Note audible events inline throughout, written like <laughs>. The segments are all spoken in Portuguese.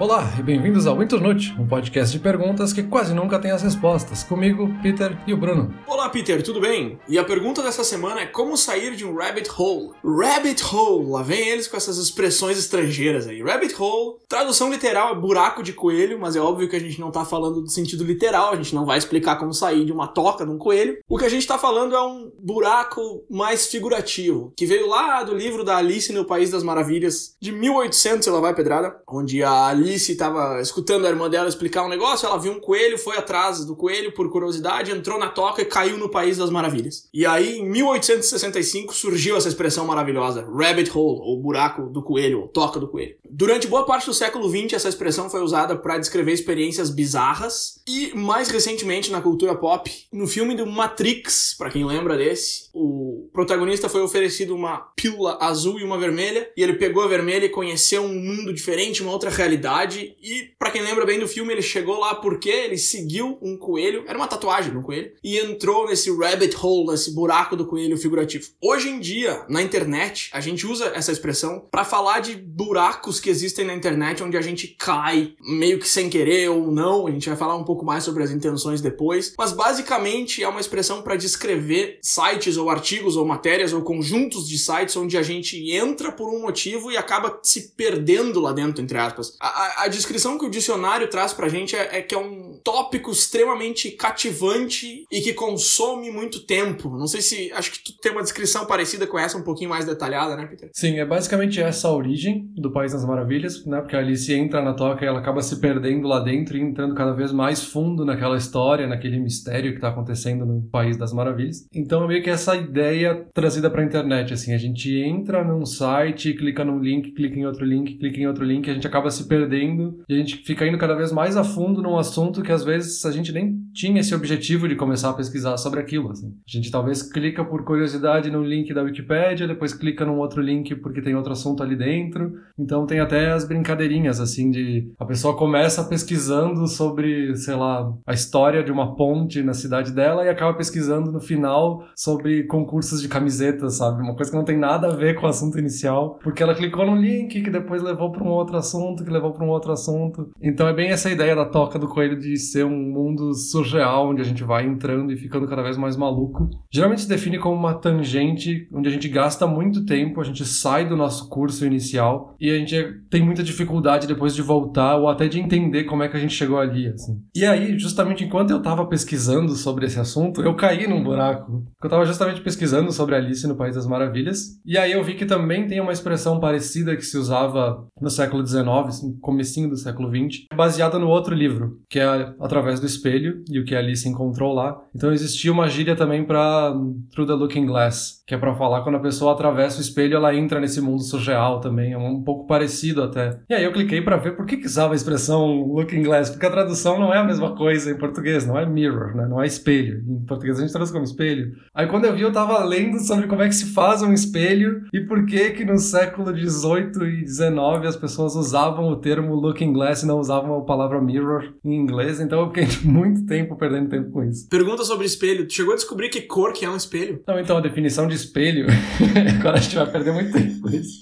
Olá e bem-vindos ao Internute, um podcast de perguntas que quase nunca tem as respostas. Comigo, Peter e o Bruno. Olá, Peter, tudo bem? E a pergunta dessa semana é como sair de um rabbit hole? Rabbit hole, lá vem eles com essas expressões estrangeiras aí. Rabbit hole, tradução literal é buraco de coelho, mas é óbvio que a gente não tá falando do sentido literal, a gente não vai explicar como sair de uma toca de um coelho. O que a gente tá falando é um buraco mais figurativo, que veio lá do livro da Alice no País das Maravilhas, de 1800, ela vai pedrada, onde a Alice Alice estava escutando a irmã dela explicar um negócio, ela viu um coelho, foi atrás do coelho por curiosidade, entrou na toca e caiu no País das Maravilhas. E aí, em 1865, surgiu essa expressão maravilhosa, rabbit hole, ou buraco do coelho, ou toca do coelho. Durante boa parte do século XX, essa expressão foi usada para descrever experiências bizarras e, mais recentemente, na cultura pop, no filme do Matrix, para quem lembra desse, o protagonista foi oferecido uma pílula azul e uma vermelha, e ele pegou a vermelha e conheceu um mundo diferente, uma outra realidade e para quem lembra bem do filme, ele chegou lá porque ele seguiu um coelho, era uma tatuagem no coelho, e entrou nesse rabbit hole, nesse buraco do coelho figurativo. Hoje em dia, na internet, a gente usa essa expressão para falar de buracos que existem na internet onde a gente cai meio que sem querer ou não. A gente vai falar um pouco mais sobre as intenções depois, mas basicamente é uma expressão para descrever sites ou artigos ou matérias ou conjuntos de sites onde a gente entra por um motivo e acaba se perdendo lá dentro, entre aspas. A, a, descrição que o dicionário traz pra gente é, é, que é um tópico extremamente cativante e que consome muito tempo. Não sei se. Acho que tu tem uma descrição parecida com essa, um pouquinho mais detalhada, né, Peter? Sim, é basicamente essa a origem do País das Maravilhas, né? Porque a Alice entra na toca e ela acaba se perdendo lá dentro e entrando cada vez mais fundo naquela história, naquele mistério que tá acontecendo no País das Maravilhas. Então é meio que essa ideia trazida pra internet, assim. A gente entra num site, clica num link, clica em outro link, clica em outro link, a gente acaba se perdendo perdendo e a gente fica indo cada vez mais a fundo num assunto que às vezes a gente nem tinha esse objetivo de começar a pesquisar sobre aquilo. Assim. A gente talvez clica por curiosidade no link da Wikipédia, depois clica num outro link porque tem outro assunto ali dentro. Então tem até as brincadeirinhas assim de a pessoa começa pesquisando sobre, sei lá, a história de uma ponte na cidade dela e acaba pesquisando no final sobre concursos de camisetas, sabe? Uma coisa que não tem nada a ver com o assunto inicial, porque ela clicou num link que depois levou para um outro assunto, que levou para um outro assunto. Então é bem essa ideia da toca do coelho de ser um mundo surreal, onde a gente vai entrando e ficando cada vez mais maluco. Geralmente se define como uma tangente onde a gente gasta muito tempo, a gente sai do nosso curso inicial e a gente tem muita dificuldade depois de voltar ou até de entender como é que a gente chegou ali, assim. E aí, justamente enquanto eu tava pesquisando sobre esse assunto, eu caí num buraco. Eu tava justamente pesquisando sobre Alice no País das Maravilhas, e aí eu vi que também tem uma expressão parecida que se usava no século XIX, comecinho do século XX, baseada no outro livro, que é Através do Espelho, e o que Alice encontrou lá. Então existia uma gíria também para Through the Looking Glass, que é para falar quando a pessoa atravessa o espelho, ela entra nesse mundo surreal também, é um pouco parecido até. E aí eu cliquei para ver por que, que usava a expressão Looking Glass, porque a tradução não é a mesma coisa em português, não é mirror, né? não é espelho. Em português a gente traduz como espelho. Aí quando eu vi, eu tava lendo sobre como é que se faz um espelho e por que que no século 18 e 19 as pessoas usavam o termo looking glass e não usavam a palavra mirror em inglês, então eu fiquei <laughs> muito tempo perdendo tempo com isso. Pergunta sobre espelho. Tu chegou a descobrir que cor que é um espelho? Não, então a definição de espelho, <laughs> agora a gente vai perder muito tempo isso.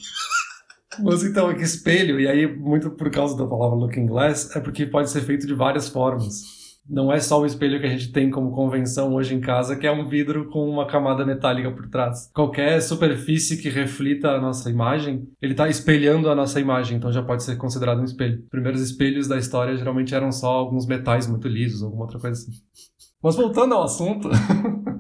Mas então, que espelho, e aí muito por causa da palavra looking glass, é porque pode ser feito de várias formas não é só o espelho que a gente tem como convenção hoje em casa, que é um vidro com uma camada metálica por trás. Qualquer superfície que reflita a nossa imagem, ele está espelhando a nossa imagem, então já pode ser considerado um espelho. Os primeiros espelhos da história geralmente eram só alguns metais muito lisos, alguma outra coisa assim. Mas voltando ao assunto, <laughs>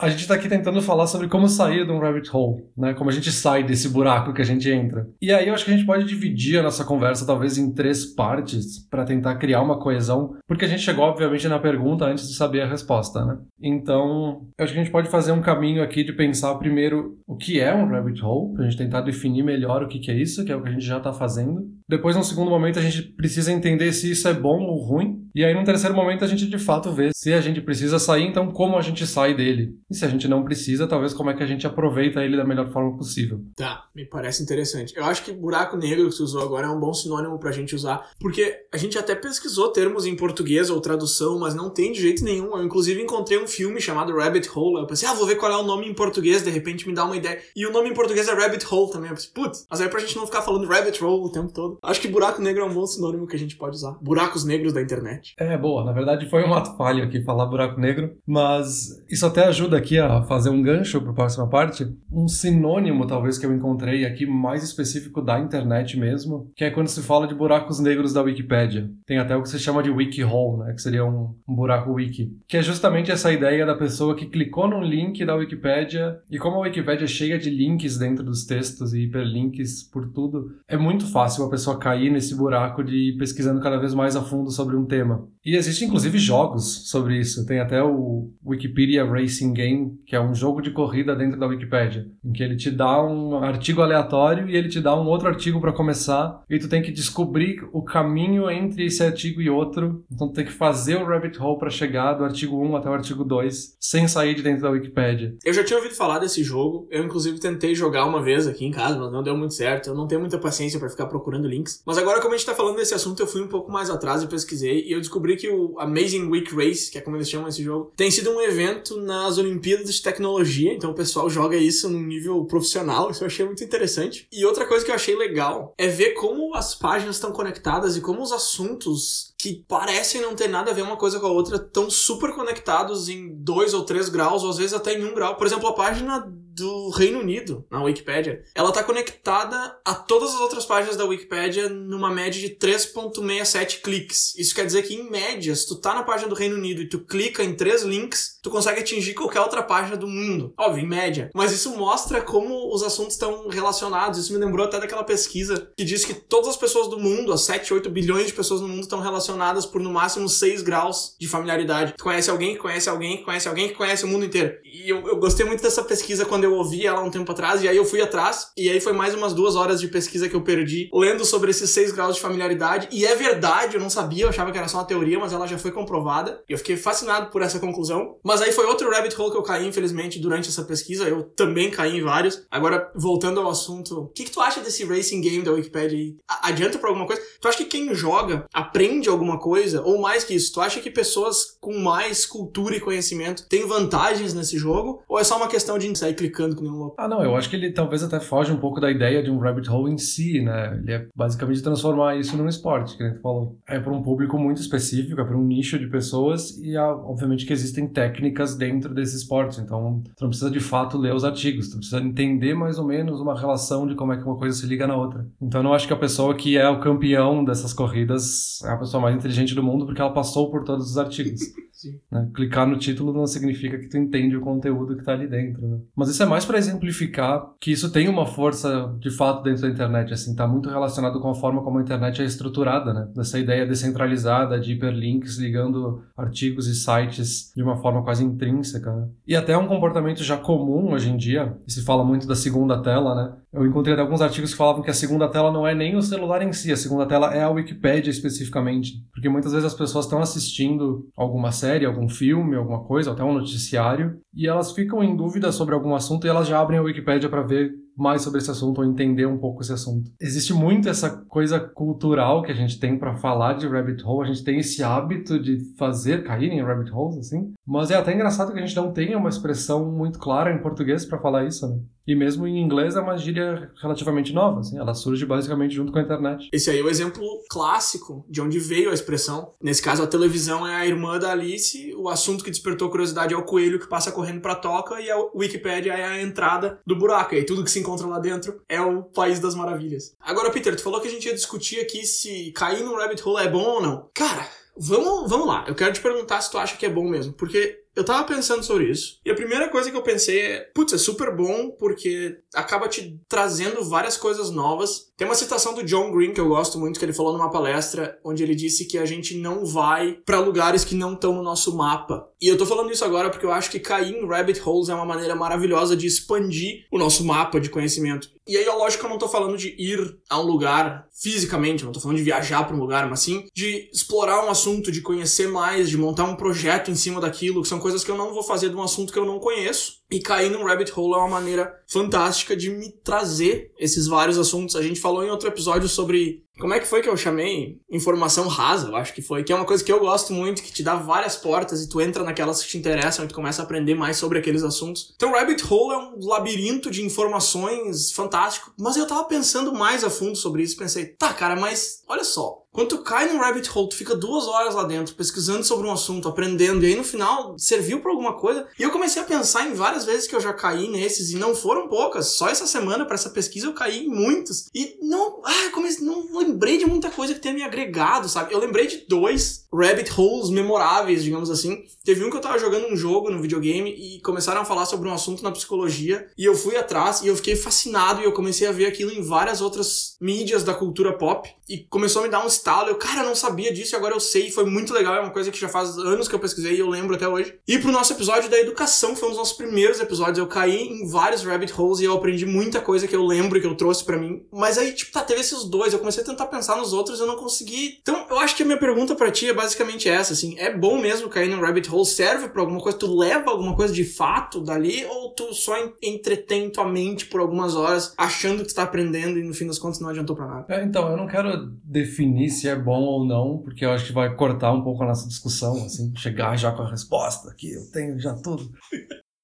A gente está aqui tentando falar sobre como sair de um rabbit hole, né? Como a gente sai desse buraco que a gente entra. E aí eu acho que a gente pode dividir a nossa conversa talvez em três partes para tentar criar uma coesão, porque a gente chegou obviamente na pergunta antes de saber a resposta, né? Então, eu acho que a gente pode fazer um caminho aqui de pensar primeiro o que é um rabbit hole, pra gente tentar definir melhor o que que é isso, que é o que a gente já está fazendo. Depois, num segundo momento, a gente precisa entender se isso é bom ou ruim. E aí, num terceiro momento, a gente de fato vê se a gente precisa sair, então como a gente sai dele. E se a gente não precisa, talvez como é que a gente aproveita ele da melhor forma possível. Tá, me parece interessante. Eu acho que buraco negro que você usou agora é um bom sinônimo pra gente usar, porque a gente até pesquisou termos em português ou tradução, mas não tem de jeito nenhum. Eu, inclusive, encontrei um filme chamado Rabbit Hole. Eu pensei, ah, vou ver qual é o nome em português, de repente me dá uma ideia. E o nome em português é Rabbit Hole também. Eu pensei, putz, mas aí pra gente não ficar falando Rabbit Hole o tempo todo. Acho que buraco negro é um bom sinônimo que a gente pode usar. Buracos negros da internet. É, boa. Na verdade, foi um ato falho aqui falar buraco negro, mas isso até ajuda aqui a fazer um gancho para a próxima parte. Um sinônimo, talvez, que eu encontrei aqui mais específico da internet mesmo, que é quando se fala de buracos negros da Wikipédia. Tem até o que se chama de wiki hole, né? Que seria um, um buraco wiki. Que é justamente essa ideia da pessoa que clicou num link da Wikipédia e como a Wikipédia é cheia de links dentro dos textos e hiperlinks por tudo, é muito fácil a pessoa cair nesse buraco de ir pesquisando cada vez mais a fundo sobre um tema. E existem inclusive jogos sobre isso. Tem até o Wikipedia Racing Game, que é um jogo de corrida dentro da Wikipedia, em que ele te dá um artigo aleatório e ele te dá um outro artigo para começar, e tu tem que descobrir o caminho entre esse artigo e outro. Então tu tem que fazer o rabbit hole para chegar do artigo 1 até o artigo 2 sem sair de dentro da Wikipedia. Eu já tinha ouvido falar desse jogo, eu inclusive tentei jogar uma vez aqui em casa, mas não deu muito certo. Eu não tenho muita paciência para ficar procurando links. Mas agora como a gente tá falando desse assunto, eu fui um pouco mais atrás e pesquisei e eu descobri que o Amazing Week Race, que é como eles chamam esse jogo, tem sido um evento nas Olimpíadas de Tecnologia, então o pessoal joga isso num nível profissional, isso eu achei muito interessante. E outra coisa que eu achei legal é ver como as páginas estão conectadas e como os assuntos que parecem não ter nada a ver uma coisa com a outra estão super conectados em dois ou três graus, ou às vezes até em um grau. Por exemplo, a página do Reino Unido na Wikipedia, ela tá conectada a todas as outras páginas da Wikipedia numa média de 3.67 cliques. Isso quer dizer que em média, se tu tá na página do Reino Unido e tu clica em três links, tu consegue atingir qualquer outra página do mundo. Óbvio, em média. Mas isso mostra como os assuntos estão relacionados. Isso me lembrou até daquela pesquisa que diz que todas as pessoas do mundo, as 7, 8 bilhões de pessoas no mundo estão relacionadas por no máximo 6 graus de familiaridade. Tu conhece alguém conhece alguém conhece alguém que conhece o mundo inteiro. E eu, eu gostei muito dessa pesquisa quando eu ouvi ela um tempo atrás, e aí eu fui atrás, e aí foi mais umas duas horas de pesquisa que eu perdi lendo sobre esses seis graus de familiaridade. E é verdade, eu não sabia, eu achava que era só uma teoria, mas ela já foi comprovada. E eu fiquei fascinado por essa conclusão. Mas aí foi outro rabbit hole que eu caí, infelizmente, durante essa pesquisa. Eu também caí em vários. Agora, voltando ao assunto, o que, que tu acha desse racing game da Wikipedia? Adianta pra alguma coisa? Tu acha que quem joga aprende alguma coisa? Ou mais que isso, tu acha que pessoas com mais cultura e conhecimento têm vantagens nesse jogo? Ou é só uma questão de sair clicando com nenhum? Ah, não, eu acho que ele talvez até foge um pouco da ideia de um rabbit hole em si, né? Ele é basicamente transformar isso num esporte, que a gente falou. É para um público muito específico, é para um nicho de pessoas e obviamente que existem técnicas dentro desse esporte. Então, tu não precisa de fato ler os artigos, tu precisa entender mais ou menos uma relação de como é que uma coisa se liga na outra. Então, eu não acho que a pessoa que é o campeão dessas corridas é a pessoa mais inteligente do mundo porque ela passou por todos os artigos. <laughs> Né? Clicar no título não significa que tu entende o conteúdo que está ali dentro. Né? Mas isso é mais para exemplificar que isso tem uma força de fato dentro da internet. Assim, está muito relacionado com a forma como a internet é estruturada, né? Dessa ideia descentralizada de hiperlinks ligando artigos e sites de uma forma quase intrínseca. Né? E até um comportamento já comum hoje em dia. Se fala muito da segunda tela, né? Eu encontrei até alguns artigos que falavam que a segunda tela não é nem o celular em si, a segunda tela é a Wikipédia especificamente. Porque muitas vezes as pessoas estão assistindo alguma série, algum filme, alguma coisa, até um noticiário, e elas ficam em dúvida sobre algum assunto e elas já abrem a Wikipédia para ver mais sobre esse assunto ou entender um pouco esse assunto. Existe muito essa coisa cultural que a gente tem para falar de rabbit hole, a gente tem esse hábito de fazer cair em rabbit holes assim, mas é até engraçado que a gente não tenha uma expressão muito clara em português para falar isso, né? E mesmo em inglês é uma gíria relativamente nova, assim, ela surge basicamente junto com a internet. Esse aí é o exemplo clássico de onde veio a expressão. Nesse caso, a televisão é a irmã da Alice, o assunto que despertou curiosidade é o coelho que passa correndo pra toca e a Wikipédia é a entrada do buraco. E tudo que se encontra lá dentro é o país das maravilhas. Agora, Peter, tu falou que a gente ia discutir aqui se cair no rabbit hole é bom ou não. Cara, vamos, vamos lá. Eu quero te perguntar se tu acha que é bom mesmo, porque eu tava pensando sobre isso. E a primeira coisa que eu pensei é, putz, é super bom porque acaba te trazendo várias coisas novas. Tem uma citação do John Green que eu gosto muito, que ele falou numa palestra, onde ele disse que a gente não vai para lugares que não estão no nosso mapa. E eu tô falando isso agora porque eu acho que cair em rabbit holes é uma maneira maravilhosa de expandir o nosso mapa de conhecimento. E aí, é lógico que eu não tô falando de ir a um lugar fisicamente, não tô falando de viajar para um lugar, mas sim de explorar um assunto, de conhecer mais, de montar um projeto em cima daquilo, que são coisas que eu não vou fazer de um assunto que eu não conheço. E cair num rabbit hole é uma maneira fantástica de me trazer esses vários assuntos. A gente falou em outro episódio sobre como é que foi que eu chamei? Informação rasa, eu acho que foi. Que é uma coisa que eu gosto muito, que te dá várias portas e tu entra naquelas que te interessam e tu começa a aprender mais sobre aqueles assuntos. Então, Rabbit Hole é um labirinto de informações fantástico. Mas eu tava pensando mais a fundo sobre isso. Pensei, tá, cara, mas olha só. Quando tu cai no rabbit hole, tu fica duas horas lá dentro, pesquisando sobre um assunto, aprendendo, e aí no final serviu para alguma coisa. E eu comecei a pensar em várias vezes que eu já caí nesses, e não foram poucas. Só essa semana, para essa pesquisa, eu caí em muitos. E não, ah, comecei, não lembrei de muita coisa que tenha me agregado, sabe? Eu lembrei de dois rabbit holes memoráveis, digamos assim. Teve um que eu tava jogando um jogo no videogame e começaram a falar sobre um assunto na psicologia, e eu fui atrás e eu fiquei fascinado e eu comecei a ver aquilo em várias outras mídias da cultura pop e começou a me dar um estalo. Eu, cara, não sabia disso e agora eu sei. Foi muito legal. É uma coisa que já faz anos que eu pesquisei e eu lembro até hoje. E pro nosso episódio da educação, que foi um dos nossos primeiros episódios, eu caí em vários rabbit holes e eu aprendi muita coisa que eu lembro que eu trouxe para mim. Mas aí, tipo, tá, teve esses dois. Eu comecei a tentar pensar nos outros e eu não consegui. Então, eu acho que a minha pergunta para ti é basicamente essa, assim. É bom mesmo cair no rabbit hole? Serve pra alguma coisa? Tu leva alguma coisa de fato dali? Ou tu só entretém tua mente por algumas horas achando que tu tá aprendendo e no fim das contas não adiantou pra nada? É, então, eu não quero definir se é bom ou não, porque eu acho que vai cortar um pouco a nossa discussão, assim, chegar já com a resposta, que eu tenho já tudo.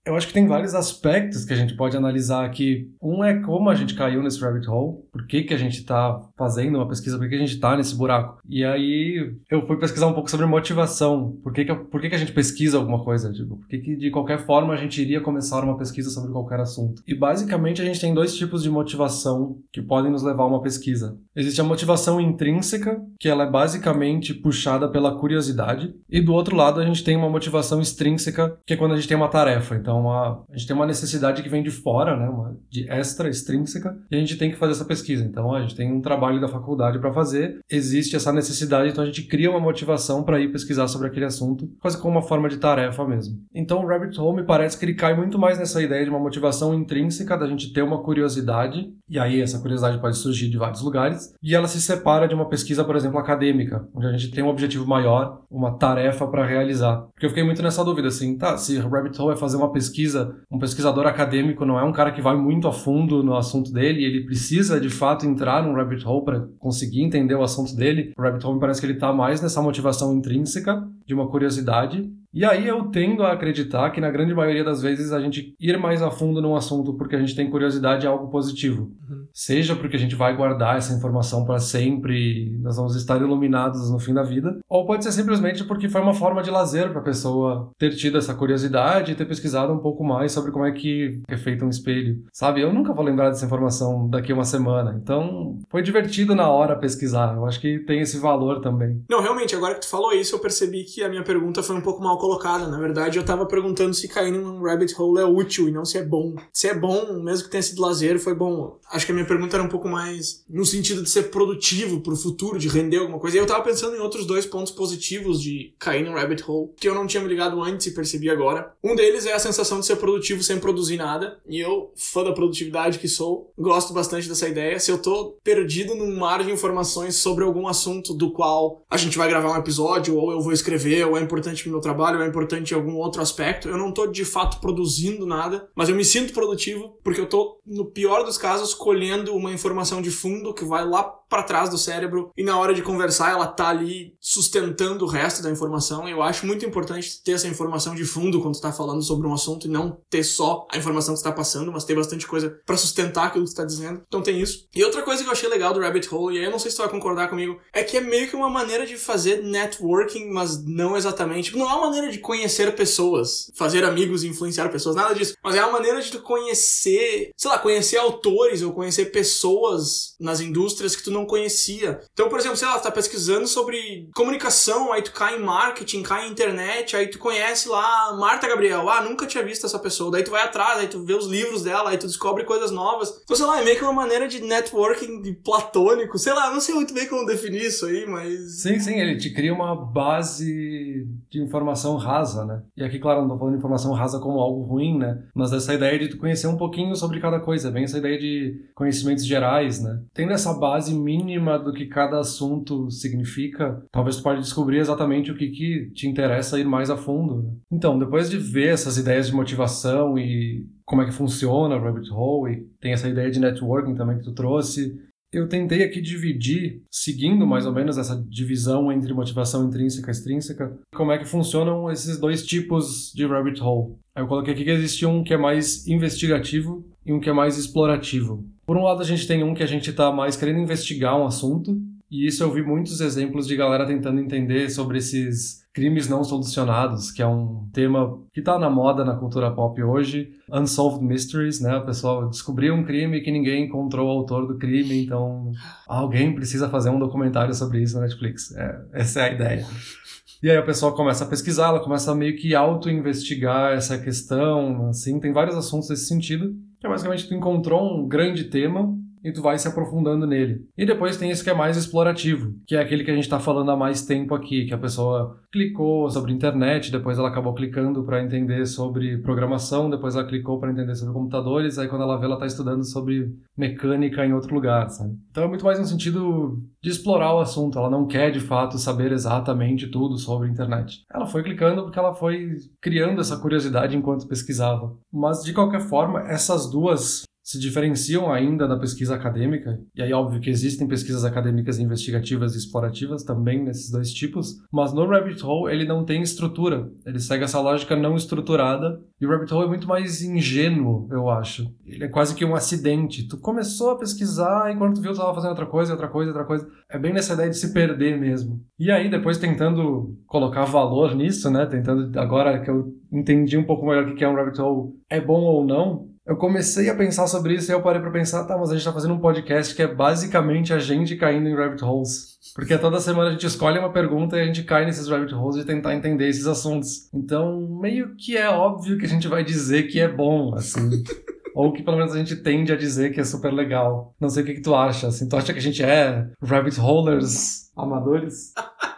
Eu acho que tem vários aspectos que a gente pode analisar aqui. Um é como a gente caiu nesse rabbit hole, por que, que a gente está fazendo uma pesquisa, por que, que a gente está nesse buraco. E aí eu fui pesquisar um pouco sobre motivação. Por que, que, por que, que a gente pesquisa alguma coisa? Tipo, por que, que de qualquer forma a gente iria começar uma pesquisa sobre qualquer assunto? E basicamente a gente tem dois tipos de motivação que podem nos levar a uma pesquisa. Existe a motivação intrínseca, que ela é basicamente puxada pela curiosidade, e do outro lado a gente tem uma motivação extrínseca, que é quando a gente tem uma tarefa. Então uma, a gente tem uma necessidade que vem de fora, né, uma de extra extrínseca, e a gente tem que fazer essa pesquisa. Então a gente tem um trabalho da faculdade para fazer, existe essa necessidade, então a gente cria uma motivação para ir pesquisar sobre aquele assunto, quase como uma forma de tarefa mesmo. Então o Rabbit Hole me parece que ele cai muito mais nessa ideia de uma motivação intrínseca, da gente ter uma curiosidade, e aí essa curiosidade pode surgir de vários lugares, e ela se separa de uma pesquisa, por exemplo, acadêmica, onde a gente tem um objetivo maior, uma tarefa para realizar. Porque eu fiquei muito nessa dúvida, assim, tá, se Rabbit Hole é fazer uma pesquisa, um pesquisador acadêmico não é um cara que vai muito a fundo no assunto dele, ele precisa de fato entrar num rabbit hole para conseguir entender o assunto dele. O rabbit hole me parece que ele está mais nessa motivação intrínseca de uma curiosidade e aí eu tendo a acreditar que na grande maioria das vezes a gente ir mais a fundo num assunto porque a gente tem curiosidade é algo positivo. Uhum. Seja porque a gente vai guardar essa informação para sempre nós vamos estar iluminados no fim da vida, ou pode ser simplesmente porque foi uma forma de lazer para a pessoa ter tido essa curiosidade e ter pesquisado um pouco mais sobre como é que é feito um espelho. Sabe, eu nunca vou lembrar dessa informação daqui a uma semana. Então, foi divertido na hora pesquisar. Eu acho que tem esse valor também. Não, realmente, agora que tu falou isso, eu percebi que a minha pergunta foi um pouco mal colocada. Na verdade, eu tava perguntando se cair num rabbit hole é útil e não se é bom. Se é bom, mesmo que tenha sido lazer, foi bom. Acho que a minha pergunta era um pouco mais no sentido de ser produtivo pro futuro, de render alguma coisa. E eu tava pensando em outros dois pontos positivos de cair num rabbit hole, que eu não tinha me ligado antes e percebi agora. Um deles é a sensação de ser produtivo sem produzir nada. E eu, fã da produtividade que sou, gosto bastante dessa ideia. Se eu tô perdido num mar de informações sobre algum assunto do qual a gente vai gravar um episódio, ou eu vou escrever, ou é importante pro meu trabalho, trabalho é importante em algum outro aspecto. Eu não tô de fato produzindo nada, mas eu me sinto produtivo porque eu tô, no pior dos casos, colhendo uma informação de fundo que vai lá para trás do cérebro e na hora de conversar ela tá ali sustentando o resto da informação. Eu acho muito importante ter essa informação de fundo quando tu tá falando sobre um assunto e não ter só a informação que está passando, mas ter bastante coisa para sustentar aquilo que tu tá dizendo. Então tem isso. E outra coisa que eu achei legal do Rabbit Hole, e aí eu não sei se tu vai concordar comigo, é que é meio que uma maneira de fazer networking, mas não exatamente. Não é uma maneira de conhecer pessoas, fazer amigos e influenciar pessoas, nada disso. Mas é uma maneira de tu conhecer, sei lá, conhecer autores ou conhecer pessoas nas indústrias que tu não conhecia. Então, por exemplo, sei lá, tu tá pesquisando sobre comunicação, aí tu cai em marketing, cai em internet, aí tu conhece lá Marta Gabriel. Ah, nunca tinha visto essa pessoa. Daí tu vai atrás, aí tu vê os livros dela, aí tu descobre coisas novas. Então, sei lá, é meio que uma maneira de networking platônico. Sei lá, não sei muito bem como definir isso aí, mas. Sim, sim, ele te cria uma base de informação rasa, né? E aqui, claro, não tô falando de informação rasa como algo ruim, né? Mas essa ideia de tu conhecer um pouquinho sobre cada coisa, bem essa ideia de conhecimentos gerais, né? Tendo essa base mínima do que cada assunto significa, talvez tu pode descobrir exatamente o que, que te interessa ir mais a fundo. Né? Então, depois de ver essas ideias de motivação e como é que funciona o Rabbit Hole, e tem essa ideia de networking também que tu trouxe, eu tentei aqui dividir, seguindo mais ou menos essa divisão entre motivação intrínseca e extrínseca, como é que funcionam esses dois tipos de rabbit hole. Eu coloquei aqui que existe um que é mais investigativo e um que é mais explorativo. Por um lado, a gente tem um que a gente está mais querendo investigar um assunto, e isso eu vi muitos exemplos de galera tentando entender sobre esses crimes não solucionados, que é um tema que está na moda na cultura pop hoje. Unsolved Mysteries, né? O pessoal descobriu um crime que ninguém encontrou o autor do crime, então alguém precisa fazer um documentário sobre isso na Netflix. É, essa é a ideia. E aí o pessoal começa a pesquisar, ela começa a meio que auto-investigar essa questão, assim, tem vários assuntos nesse sentido. É basicamente tu encontrou um grande tema e tu vai se aprofundando nele. E depois tem esse que é mais explorativo, que é aquele que a gente está falando há mais tempo aqui, que a pessoa clicou sobre internet, depois ela acabou clicando para entender sobre programação, depois ela clicou para entender sobre computadores, aí quando ela vê ela está estudando sobre mecânica em outro lugar, sabe? Então é muito mais no sentido de explorar o assunto, ela não quer de fato saber exatamente tudo sobre internet. Ela foi clicando porque ela foi criando essa curiosidade enquanto pesquisava. Mas de qualquer forma, essas duas se diferenciam ainda da pesquisa acadêmica, e aí óbvio que existem pesquisas acadêmicas investigativas e explorativas também nesses dois tipos, mas no Rabbit Hole ele não tem estrutura, ele segue essa lógica não estruturada, e o Rabbit Hole é muito mais ingênuo, eu acho. Ele é quase que um acidente. Tu começou a pesquisar e quando tu viu tu tava fazendo outra coisa, outra coisa, outra coisa. É bem nessa ideia de se perder mesmo. E aí depois tentando colocar valor nisso, né, tentando agora que eu entendi um pouco melhor o que é um Rabbit Hole, é bom ou não, eu comecei a pensar sobre isso e eu parei para pensar, tá, mas a gente tá fazendo um podcast que é basicamente a gente caindo em rabbit holes. Porque toda semana a gente escolhe uma pergunta e a gente cai nesses rabbit holes de tentar entender esses assuntos. Então, meio que é óbvio que a gente vai dizer que é bom, assim. <laughs> Ou que pelo menos a gente tende a dizer que é super legal. Não sei o que, que tu acha, assim. Tu acha que a gente é rabbit holers amadores? <laughs>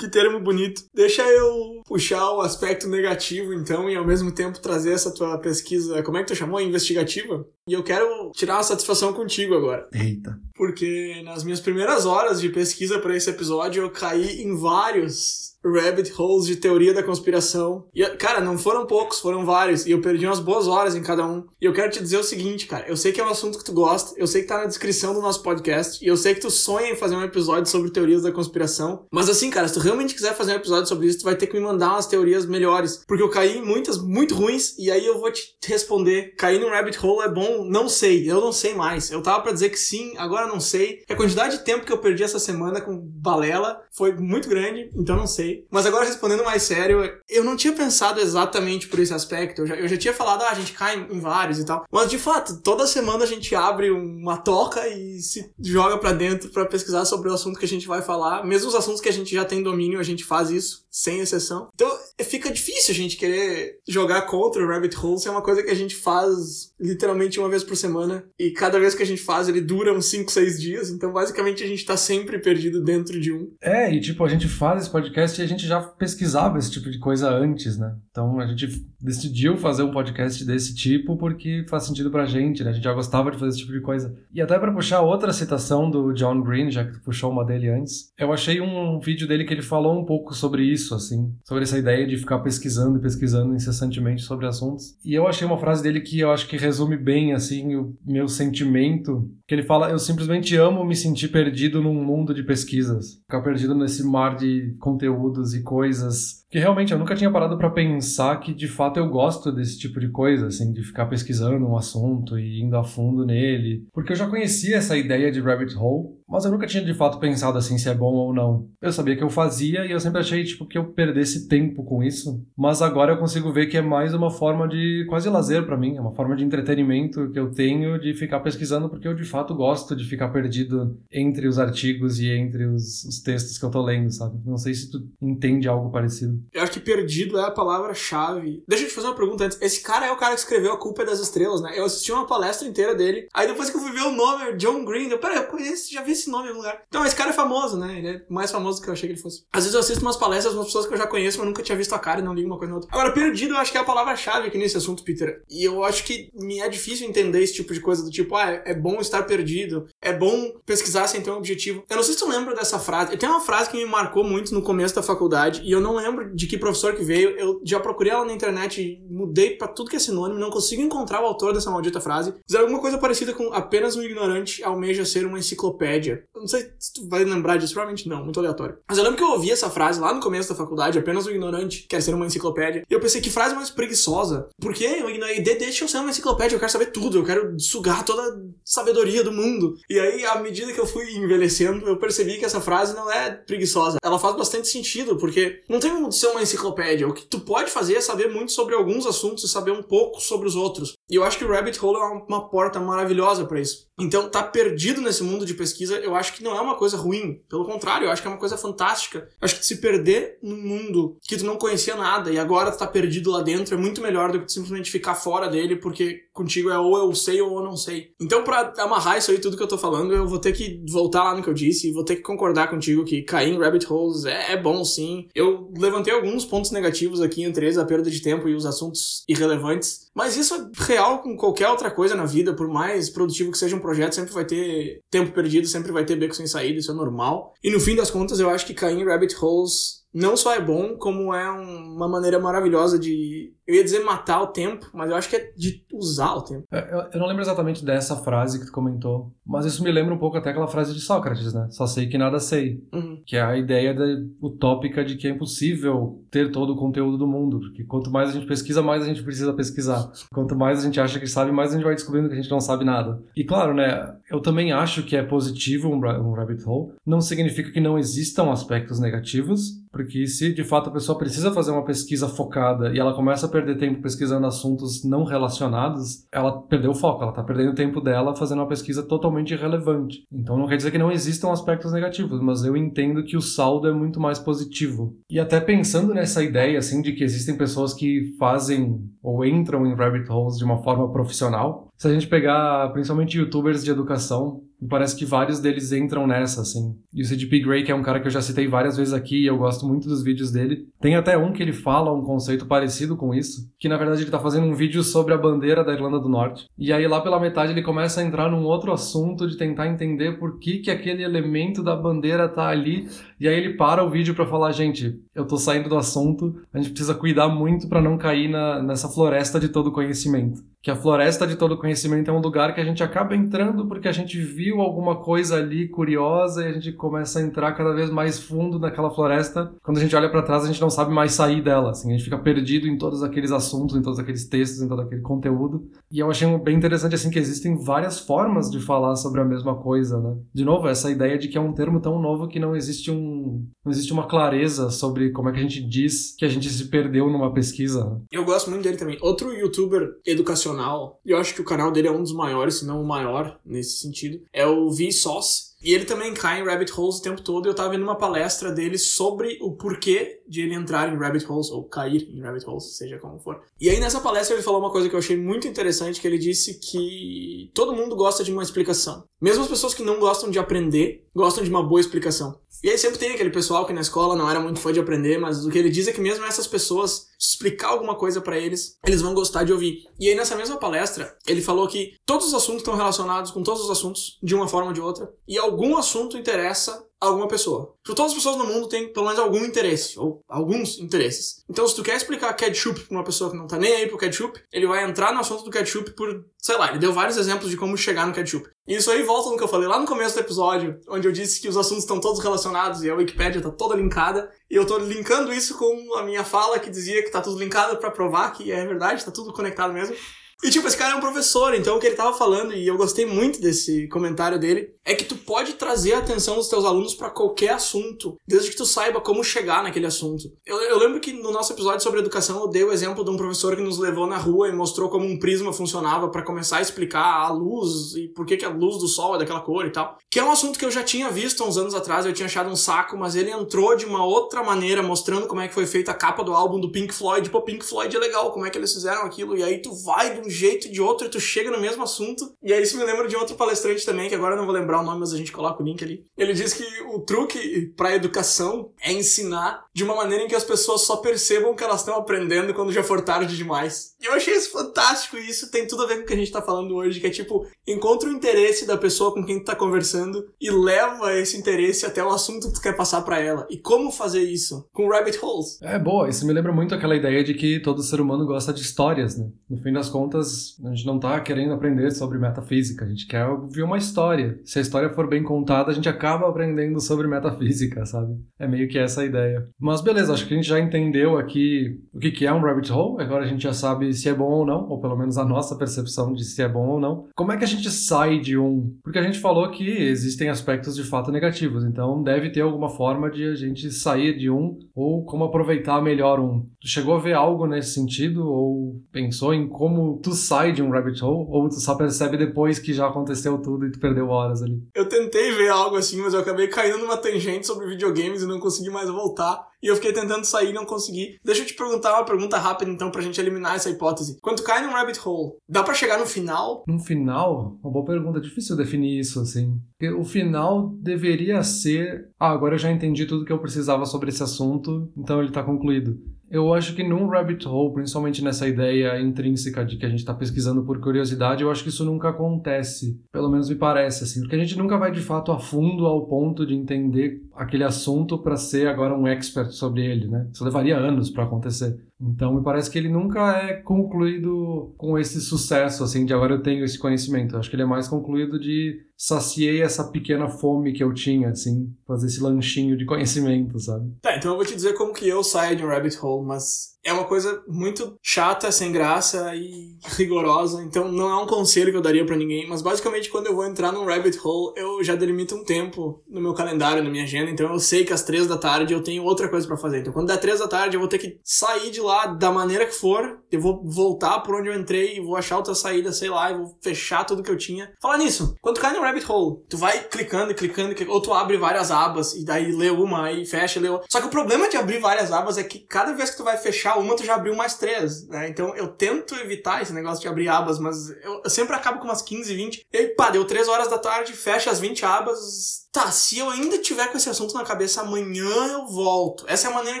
Que termo bonito. Deixa eu puxar o aspecto negativo, então, e ao mesmo tempo trazer essa tua pesquisa, como é que tu chamou? Investigativa? E eu quero tirar uma satisfação contigo agora. Eita. Porque nas minhas primeiras horas de pesquisa para esse episódio, eu caí em vários rabbit holes de teoria da conspiração. E, cara, não foram poucos, foram vários. E eu perdi umas boas horas em cada um. E eu quero te dizer o seguinte, cara. Eu sei que é um assunto que tu gosta, eu sei que tá na descrição do nosso podcast, e eu sei que tu sonha em fazer um episódio sobre teorias da conspiração. Mas assim, cara, se tu realmente quiser fazer um episódio sobre isso, tu vai ter que me mandar umas teorias melhores. Porque eu caí em muitas muito ruins, e aí eu vou te responder. Cair num rabbit hole é bom? Não sei, eu não sei mais. Eu tava para dizer que sim, agora não sei. A quantidade de tempo que eu perdi essa semana com balela foi muito grande, então não sei. Mas agora respondendo mais sério, eu não tinha pensado exatamente por esse aspecto. Eu já, eu já tinha falado, ah, a gente cai em vários e tal. Mas de fato, toda semana a gente abre uma toca e se joga para dentro para pesquisar sobre o assunto que a gente vai falar. Mesmo os assuntos que a gente já tem domínio, a gente faz isso, sem exceção. Então fica difícil a gente querer jogar contra o Rabbit Hole se é uma coisa que a gente faz literalmente uma vez por semana. E cada vez que a gente faz, ele dura uns 5, 6 dias. Então basicamente a gente tá sempre perdido dentro de um. É, e tipo, a gente faz esse podcast e a gente já pesquisava esse tipo de coisa antes, né? Então a gente decidiu fazer um podcast desse tipo porque faz sentido pra gente, né? A gente já gostava de fazer esse tipo de coisa. E até para puxar outra citação do John Green, já que tu puxou uma dele antes, eu achei um vídeo dele que ele falou um pouco sobre isso, assim, sobre essa ideia de ficar pesquisando e pesquisando incessantemente sobre assuntos. E eu achei uma frase dele que eu acho que resume bem, assim, o meu sentimento, que ele fala: Eu simplesmente amo me sentir perdido num mundo de pesquisas, ficar perdido nesse mar de conteúdo e coisas que realmente eu nunca tinha parado para pensar que de fato eu gosto desse tipo de coisa, assim, de ficar pesquisando um assunto e indo a fundo nele, porque eu já conhecia essa ideia de rabbit hole, mas eu nunca tinha de fato pensado assim se é bom ou não. Eu sabia que eu fazia e eu sempre achei tipo que eu perdesse tempo com isso, mas agora eu consigo ver que é mais uma forma de quase lazer para mim, é uma forma de entretenimento que eu tenho de ficar pesquisando porque eu de fato gosto de ficar perdido entre os artigos e entre os, os textos que eu tô lendo, sabe? Não sei se tu entende algo parecido. Eu acho que perdido é a palavra-chave. Deixa eu te fazer uma pergunta antes. Esse cara é o cara que escreveu A Culpa é das Estrelas, né? Eu assisti uma palestra inteira dele. Aí depois que eu fui ver o nome, John Green, eu, peraí, eu conheço, já vi esse esse nome em algum lugar. Então, esse cara é famoso, né? Ele é mais famoso do que eu achei que ele fosse. Às vezes eu assisto umas palestras de umas pessoas que eu já conheço, mas nunca tinha visto a cara e não ligo uma coisa na outra. Agora, perdido eu acho que é a palavra-chave aqui nesse assunto, Peter. E eu acho que me é difícil entender esse tipo de coisa do tipo, ah, é bom estar perdido, é bom pesquisar sem ter um objetivo. Eu não sei se tu lembra dessa frase. Tem uma frase que me marcou muito no começo da faculdade e eu não lembro de que professor que veio. Eu já procurei ela na internet, mudei para tudo que é sinônimo, não consigo encontrar o autor dessa maldita frase. Dizer alguma coisa parecida com apenas um ignorante almeja ser uma enciclopédia. Eu não sei se tu vai lembrar disso, provavelmente não, muito aleatório. Mas eu lembro que eu ouvi essa frase lá no começo da faculdade, apenas um ignorante quer ser uma enciclopédia. E eu pensei, que frase mais preguiçosa. Porque ignorei, deixa eu ser uma enciclopédia, eu quero saber tudo, eu quero sugar toda a sabedoria do mundo. E aí, à medida que eu fui envelhecendo, eu percebi que essa frase não é preguiçosa. Ela faz bastante sentido, porque não tem como ser uma enciclopédia. O que tu pode fazer é saber muito sobre alguns assuntos e saber um pouco sobre os outros. E eu acho que o Rabbit Hole é uma porta maravilhosa para isso. Então, tá perdido nesse mundo de pesquisa, eu acho que não é uma coisa ruim. Pelo contrário, eu acho que é uma coisa fantástica. Eu acho que se perder num mundo que tu não conhecia nada e agora tu tá perdido lá dentro é muito melhor do que simplesmente ficar fora dele, porque contigo é ou eu sei ou eu não sei. Então, pra amarrar isso aí, tudo que eu tô falando, eu vou ter que voltar lá no que eu disse e vou ter que concordar contigo que cair em rabbit holes é, é bom sim. Eu levantei alguns pontos negativos aqui, entre eles a perda de tempo e os assuntos irrelevantes. Mas isso é real com qualquer outra coisa na vida, por mais produtivo que seja um projeto, sempre vai ter tempo perdido, sempre vai ter beco sem saída, isso é normal. E no fim das contas, eu acho que cair em rabbit holes não só é bom, como é uma maneira maravilhosa de eu ia dizer matar o tempo, mas eu acho que é de usar o tempo. É, eu, não lembro exatamente dessa frase que tu comentou, mas isso me lembra um pouco até aquela frase de Sócrates, né? Só sei que nada sei. Uhum. Que é a ideia de, utópica de que é impossível ter todo o conteúdo do mundo, porque quanto mais a gente pesquisa, mais a gente precisa pesquisar. Quanto mais a gente acha que sabe, mais a gente vai descobrindo que a gente não sabe nada. E claro, né? Eu também acho que é positivo um, um rabbit hole. Não significa que não existam aspectos negativos, porque se de fato a pessoa precisa fazer uma pesquisa focada e ela começa a perder tempo pesquisando assuntos não relacionados, ela perdeu o foco, ela está perdendo o tempo dela fazendo uma pesquisa totalmente irrelevante. Então não quer dizer que não existam aspectos negativos, mas eu entendo que o saldo é muito mais positivo. E até pensando nessa ideia assim de que existem pessoas que fazem ou entram em rabbit holes de uma forma profissional, se a gente pegar principalmente youtubers de educação, parece que vários deles entram nessa, assim. E o CDP Grey, que é um cara que eu já citei várias vezes aqui e eu gosto muito dos vídeos dele, tem até um que ele fala um conceito parecido com isso, que na verdade ele tá fazendo um vídeo sobre a bandeira da Irlanda do Norte. E aí lá pela metade ele começa a entrar num outro assunto de tentar entender por que que aquele elemento da bandeira tá ali, e aí ele para o vídeo para falar, gente, eu tô saindo do assunto, a gente precisa cuidar muito para não cair na, nessa floresta de todo conhecimento que a floresta de todo conhecimento é um lugar que a gente acaba entrando porque a gente viu alguma coisa ali curiosa e a gente começa a entrar cada vez mais fundo naquela floresta. Quando a gente olha para trás, a gente não sabe mais sair dela, assim, a gente fica perdido em todos aqueles assuntos, em todos aqueles textos, em todo aquele conteúdo. E eu achei bem interessante assim que existem várias formas de falar sobre a mesma coisa, né? De novo, essa ideia de que é um termo tão novo que não existe um não existe uma clareza sobre como é que a gente diz que a gente se perdeu numa pesquisa. Né? Eu gosto muito dele também. Outro youtuber educacional eu acho que o canal dele é um dos maiores, se não o maior nesse sentido, é o Vsauce. E ele também cai em rabbit holes o tempo todo. Eu tava vendo uma palestra dele sobre o porquê de ele entrar em rabbit holes, ou cair em rabbit holes, seja como for. E aí nessa palestra ele falou uma coisa que eu achei muito interessante, que ele disse que todo mundo gosta de uma explicação. Mesmo as pessoas que não gostam de aprender, gostam de uma boa explicação. E aí sempre tem aquele pessoal que na escola não era muito fã de aprender, mas o que ele diz é que mesmo essas pessoas, explicar alguma coisa para eles, eles vão gostar de ouvir. E aí nessa mesma palestra, ele falou que todos os assuntos estão relacionados com todos os assuntos, de uma forma ou de outra, e algum assunto interessa alguma pessoa. Porque todas as pessoas no mundo têm pelo menos algum interesse, ou alguns interesses. Então, se tu quer explicar ketchup pra uma pessoa que não tá nem aí pro ketchup, ele vai entrar no assunto do ketchup por, sei lá, ele deu vários exemplos de como chegar no ketchup. E isso aí volta no que eu falei lá no começo do episódio, onde eu disse que os assuntos estão todos relacionados e a Wikipedia tá toda linkada. E eu tô linkando isso com a minha fala que dizia que tá tudo linkado para provar que é verdade, tá tudo conectado mesmo. E tipo, esse cara é um professor, então o que ele tava falando, e eu gostei muito desse comentário dele, é que tu pode trazer a atenção dos teus alunos para qualquer assunto, desde que tu saiba como chegar naquele assunto. Eu, eu, lembro que no nosso episódio sobre educação eu dei o exemplo de um professor que nos levou na rua e mostrou como um prisma funcionava para começar a explicar a luz e por que, que a luz do sol é daquela cor e tal. Que é um assunto que eu já tinha visto há uns anos atrás, eu tinha achado um saco, mas ele entrou de uma outra maneira, mostrando como é que foi feita a capa do álbum do Pink Floyd. Pô, Pink Floyd é legal, como é que eles fizeram aquilo, e aí tu vai de um jeito de outro e tu chega no mesmo assunto. E aí isso me lembra de outro palestrante também, que agora eu não vou lembrar o nome, mas a gente coloca o link ali. Ele diz que o truque pra educação é ensinar de uma maneira em que as pessoas só percebam que elas estão aprendendo quando já for tarde demais. E eu achei isso fantástico e isso tem tudo a ver com o que a gente tá falando hoje, que é tipo, encontra o interesse da pessoa com quem tu tá conversando e leva esse interesse até o assunto que tu quer passar para ela. E como fazer isso? Com rabbit holes. É boa, isso me lembra muito aquela ideia de que todo ser humano gosta de histórias, né? No fim das contas, a gente não tá querendo aprender sobre metafísica, a gente quer ouvir uma história. Se a história for bem contada, a gente acaba aprendendo sobre metafísica, sabe? É meio que essa a ideia. Mas beleza, acho que a gente já entendeu aqui o que é um rabbit hole, agora a gente já sabe se é bom ou não, ou pelo menos a nossa percepção de se é bom ou não. Como é que a gente sai de um? Porque a gente falou que existem aspectos de fato negativos, então deve ter alguma forma de a gente sair de um ou como aproveitar melhor um. Tu chegou a ver algo nesse sentido ou pensou em como tu sai de um rabbit hole ou tu só percebe depois que já aconteceu tudo e tu perdeu horas ali? Eu tentei ver algo assim, mas eu acabei caindo numa tangente sobre videogames e não consegui mais voltar. E eu fiquei tentando sair e não consegui. Deixa eu te perguntar uma pergunta rápida então pra gente eliminar essa hipótese. Quando tu cai num rabbit hole, dá para chegar no final? No final? Uma boa pergunta. Difícil definir isso assim. Porque o final deveria ser. Ah, agora eu já entendi tudo que eu precisava sobre esse assunto, então ele tá concluído. Eu acho que num rabbit hole, principalmente nessa ideia intrínseca de que a gente está pesquisando por curiosidade, eu acho que isso nunca acontece. Pelo menos me parece, assim. Porque a gente nunca vai de fato a fundo ao ponto de entender aquele assunto para ser agora um expert sobre ele, né? Isso levaria anos para acontecer. Então me parece que ele nunca é concluído com esse sucesso, assim, de agora eu tenho esse conhecimento. Acho que ele é mais concluído de saciei essa pequena fome que eu tinha, assim, fazer esse lanchinho de conhecimento, sabe? Tá, então eu vou te dizer como que eu saio de um rabbit hole, mas é uma coisa muito chata, sem graça e rigorosa, então não é um conselho que eu daria para ninguém, mas basicamente quando eu vou entrar num rabbit hole, eu já delimito um tempo no meu calendário, na minha agenda, então eu sei que às três da tarde eu tenho outra coisa para fazer. Então quando der três da tarde eu vou ter que sair de lá da maneira que for, eu vou voltar por onde eu entrei e vou achar outra saída, sei lá, e vou fechar tudo que eu tinha. Falar nisso, quando tu cai no rabbit hole, tu vai clicando e clicando, ou tu abre várias abas e daí lê uma, aí fecha, lê outra. Só que o problema de abrir várias abas é que cada vez que tu vai fechar uma, tu já abriu mais três, né? Então eu tento evitar esse negócio de abrir abas, mas eu, eu sempre acabo com umas 15, 20. E aí, pá, deu 3 horas da tarde, fecha as 20 abas. Tá, se eu ainda tiver com esse assunto na cabeça, amanhã eu volto. Essa é a maneira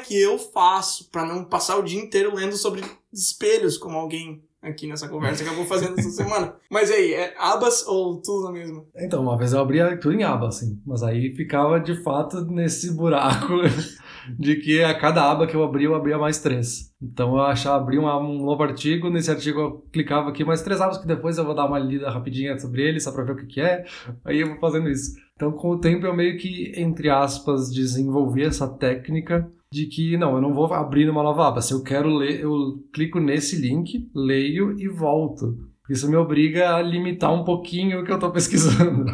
que eu faço para não passar o dia inteiro lendo sobre espelhos, como alguém aqui nessa conversa que eu vou fazendo essa <laughs> semana. Mas aí, é abas ou tudo na mesma? Então, uma vez eu abria tudo em aba, assim. Mas aí ficava de fato nesse buraco de que a cada aba que eu abria, eu abria mais três. Então eu achava, abria um, novo artigo, nesse artigo eu clicava aqui mais três abas que depois eu vou dar uma lida rapidinha sobre ele, só pra ver o que, que é. Aí eu vou fazendo isso. Então com o tempo eu meio que, entre aspas, desenvolvi essa técnica de que não, eu não vou abrir uma nova aba. Se eu quero ler, eu clico nesse link, leio e volto. Isso me obriga a limitar um pouquinho o que eu estou <laughs> pesquisando.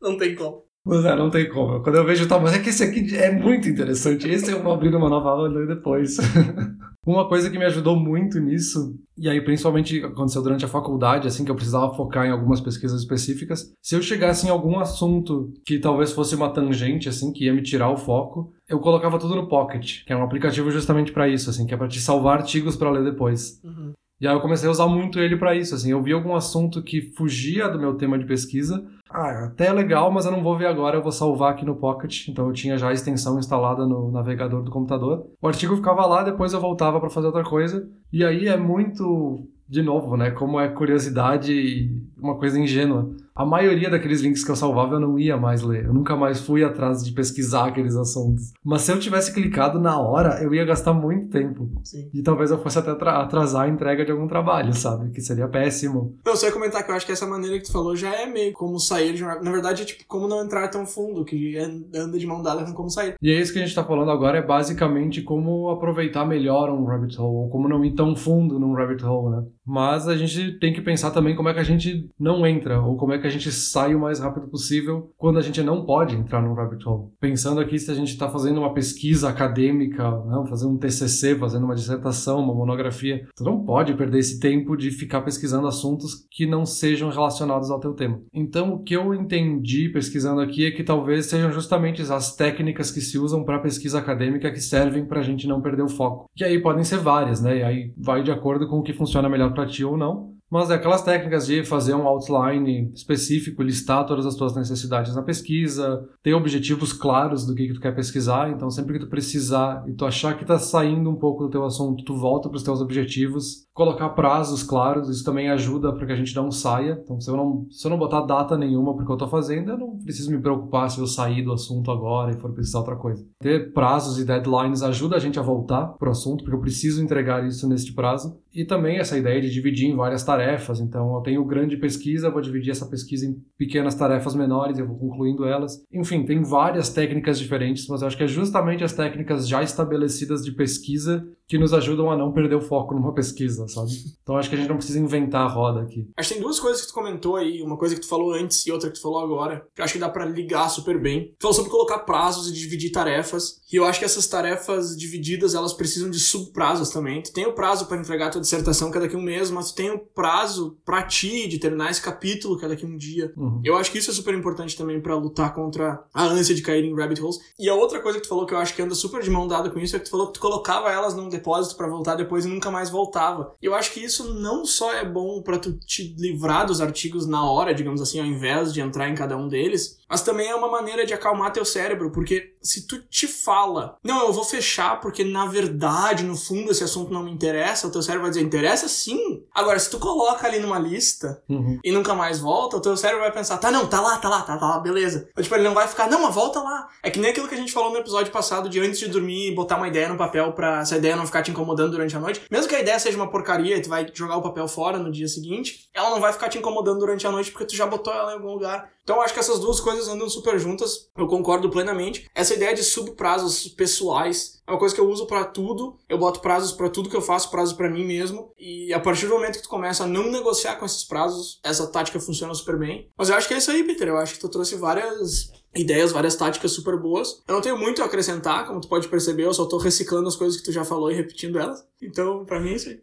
Não tem como. Mas é, não tem como. Quando eu vejo, tá, mas é que esse aqui é muito interessante. Esse eu vou abrir uma nova aba depois. <laughs> Uma coisa que me ajudou muito nisso, e aí principalmente aconteceu durante a faculdade, assim, que eu precisava focar em algumas pesquisas específicas, se eu chegasse em algum assunto que talvez fosse uma tangente, assim, que ia me tirar o foco, eu colocava tudo no Pocket, que é um aplicativo justamente para isso, assim, que é para te salvar artigos para ler depois. Uhum. E aí eu comecei a usar muito ele para isso, assim, eu vi algum assunto que fugia do meu tema de pesquisa, ah, até é legal, mas eu não vou ver agora, eu vou salvar aqui no Pocket. Então eu tinha já a extensão instalada no navegador do computador. O artigo ficava lá, depois eu voltava para fazer outra coisa. E aí é muito, de novo, né, como é curiosidade uma coisa ingênua a maioria daqueles links que eu salvava eu não ia mais ler. Eu nunca mais fui atrás de pesquisar aqueles assuntos. Mas se eu tivesse clicado na hora, eu ia gastar muito tempo. Sim. E talvez eu fosse até atrasar a entrega de algum trabalho, sabe? Que seria péssimo. Eu só ia comentar que eu acho que essa maneira que tu falou já é meio como sair de uma... Na verdade, é tipo como não entrar tão fundo, que anda de mão dada com como sair. E é isso que a gente tá falando agora, é basicamente como aproveitar melhor um rabbit hole, ou como não ir tão fundo num rabbit hole, né? Mas a gente tem que pensar também como é que a gente não entra, ou como é que a gente sai o mais rápido possível quando a gente não pode entrar num rabbit hole. Pensando aqui se a gente está fazendo uma pesquisa acadêmica, não, fazendo um TCC, fazendo uma dissertação, uma monografia, tu não pode perder esse tempo de ficar pesquisando assuntos que não sejam relacionados ao teu tema. Então, o que eu entendi pesquisando aqui é que talvez sejam justamente as técnicas que se usam para pesquisa acadêmica que servem para a gente não perder o foco. Que aí podem ser várias, né? E aí vai de acordo com o que funciona melhor para ti ou não. Mas é aquelas técnicas de fazer um outline específico, listar todas as tuas necessidades na pesquisa, ter objetivos claros do que, que tu quer pesquisar. Então, sempre que tu precisar e tu achar que tá saindo um pouco do teu assunto, tu volta para os teus objetivos, colocar prazos claros, isso também ajuda para que a gente não saia. Então, se eu não, se eu não botar data nenhuma porque eu tô fazendo, eu não preciso me preocupar se eu sair do assunto agora e for precisar outra coisa. Ter prazos e deadlines ajuda a gente a voltar pro assunto, porque eu preciso entregar isso neste prazo. E também essa ideia de dividir em várias tarefas. Então, eu tenho grande pesquisa, vou dividir essa pesquisa em pequenas tarefas menores, eu vou concluindo elas. Enfim, tem várias técnicas diferentes, mas eu acho que é justamente as técnicas já estabelecidas de pesquisa que nos ajudam a não perder o foco numa pesquisa, sabe? Então acho que a gente não precisa inventar a roda aqui. Acho que tem duas coisas que tu comentou aí, uma coisa que tu falou antes e outra que tu falou agora, que eu acho que dá para ligar super bem. Tu falou sobre colocar prazos e dividir tarefas, e eu acho que essas tarefas divididas, elas precisam de subprazos também. Tu tem o prazo para entregar tua dissertação, que é daqui a um mês, mas tu tem o prazo para ti de terminar esse capítulo, que é daqui a um dia. Uhum. Eu acho que isso é super importante também para lutar contra a ânsia de cair em rabbit holes. E a outra coisa que tu falou que eu acho que anda super de mão dada com isso é que tu falou que tu colocava elas num depósito para voltar depois e nunca mais voltava. Eu acho que isso não só é bom para tu te livrar dos artigos na hora, digamos assim, ao invés de entrar em cada um deles, mas também é uma maneira de acalmar teu cérebro, porque se tu te fala, não, eu vou fechar porque na verdade, no fundo, esse assunto não me interessa, o teu cérebro vai dizer, interessa sim. Agora, se tu coloca ali numa lista uhum. e nunca mais volta, o teu cérebro vai pensar, tá, não, tá lá, tá lá, tá, tá lá, beleza. Ou, tipo, ele não vai ficar, não, mas volta lá. É que nem aquilo que a gente falou no episódio passado de antes de dormir botar uma ideia no papel pra essa ideia não ficar te incomodando durante a noite. Mesmo que a ideia seja uma porcaria e tu vai jogar o papel fora no dia seguinte, ela não vai ficar te incomodando durante a noite porque tu já botou ela em algum lugar. Então eu acho que essas duas coisas andam super juntas, eu concordo plenamente. Essa ideia de subprazos pessoais é uma coisa que eu uso para tudo. Eu boto prazos para tudo que eu faço, prazos para mim mesmo. E a partir do momento que tu começa a não negociar com esses prazos, essa tática funciona super bem. Mas eu acho que é isso aí, Peter. Eu acho que tu trouxe várias ideias, várias táticas super boas. Eu não tenho muito a acrescentar, como tu pode perceber, eu só tô reciclando as coisas que tu já falou e repetindo elas. Então, para mim é isso aí.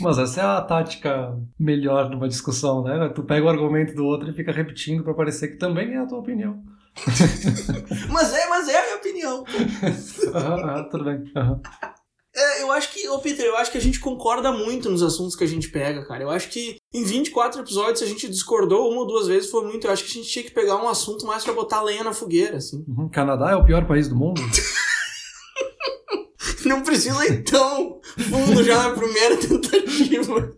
Mas essa é a tática melhor numa discussão, né? Tu pega o argumento do outro e fica repetindo para parecer que também é a tua opinião. <laughs> mas é, mas é a minha opinião. <laughs> uhum, tudo bem. Uhum. É, eu acho que, ô Peter, eu acho que a gente concorda muito nos assuntos que a gente pega, cara. Eu acho que em 24 episódios, a gente discordou uma ou duas vezes, foi muito. Eu acho que a gente tinha que pegar um assunto mais pra botar lenha na fogueira, assim. Uhum. Canadá é o pior país do mundo? <laughs> Não precisa ir tão fundo já na primeira tentativa.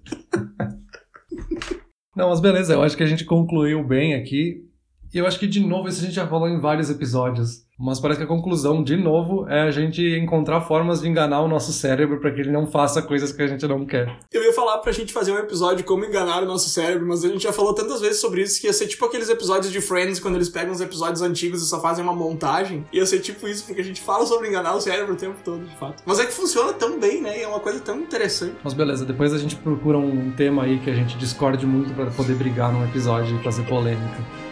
Não, mas beleza, eu acho que a gente concluiu bem aqui. E eu acho que, de novo, isso a gente já falou em vários episódios. Mas parece que a conclusão, de novo, é a gente encontrar formas de enganar o nosso cérebro para que ele não faça coisas que a gente não quer. Eu ia falar pra gente fazer um episódio de como enganar o nosso cérebro, mas a gente já falou tantas vezes sobre isso que ia ser tipo aqueles episódios de Friends, quando eles pegam os episódios antigos e só fazem uma montagem. Ia ser tipo isso, porque a gente fala sobre enganar o cérebro o tempo todo, de fato. Mas é que funciona tão bem, né? E é uma coisa tão interessante. Mas beleza, depois a gente procura um tema aí que a gente discorde muito para poder brigar num episódio e fazer polêmica.